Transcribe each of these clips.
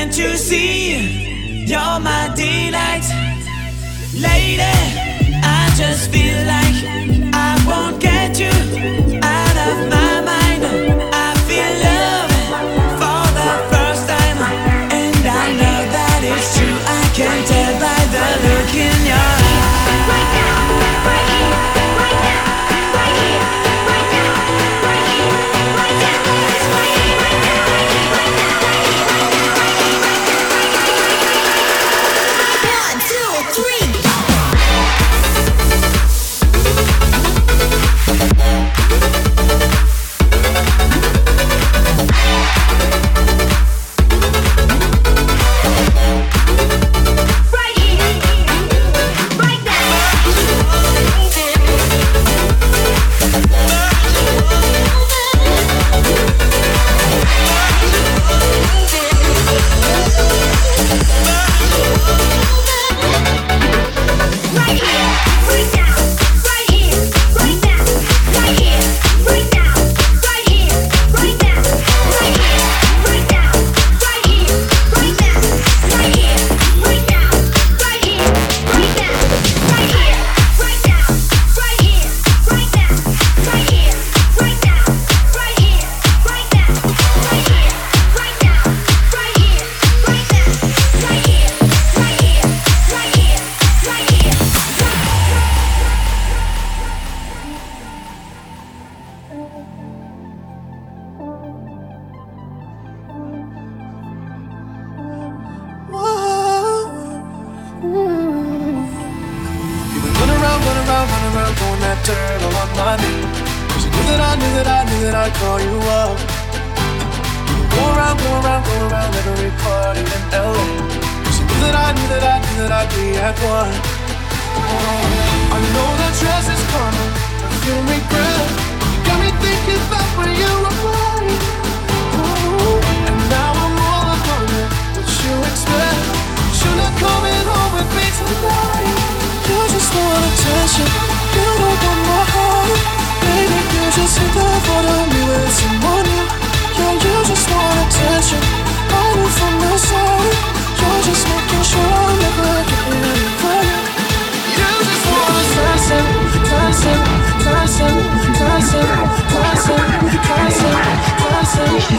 Can't you see? You're my delight, lady. I just feel like I won't get you. Once you.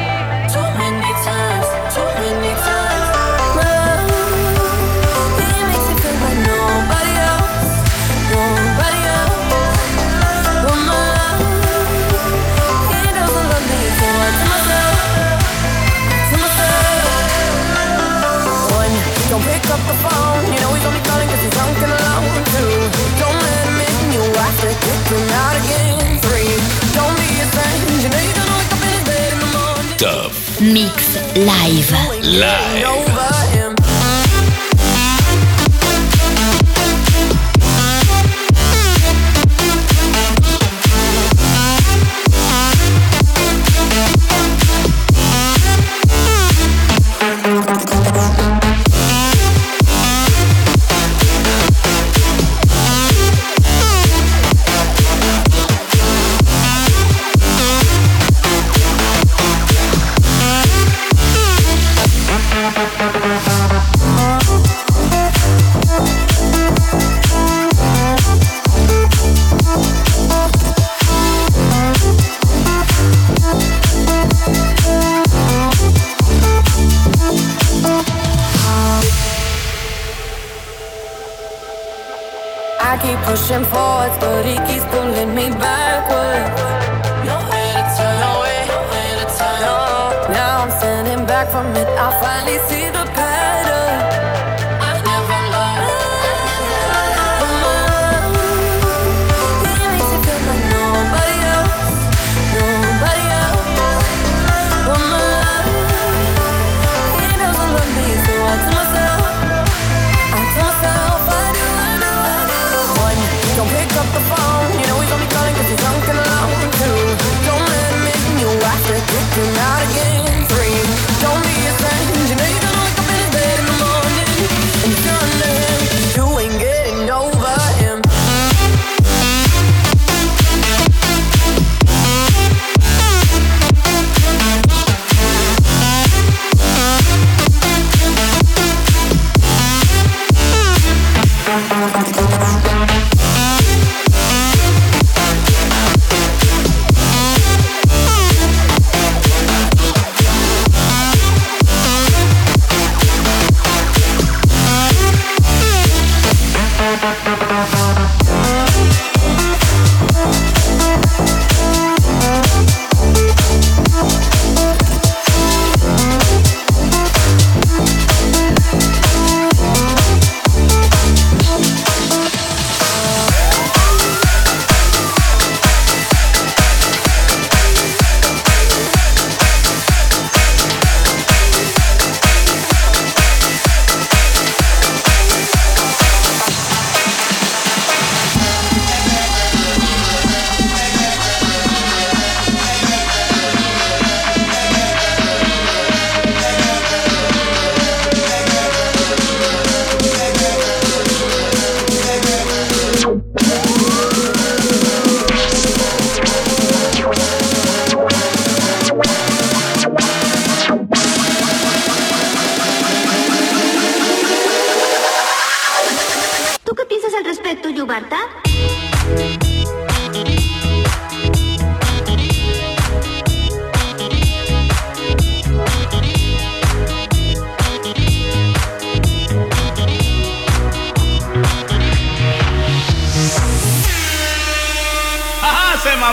Mix live. Live.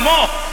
哦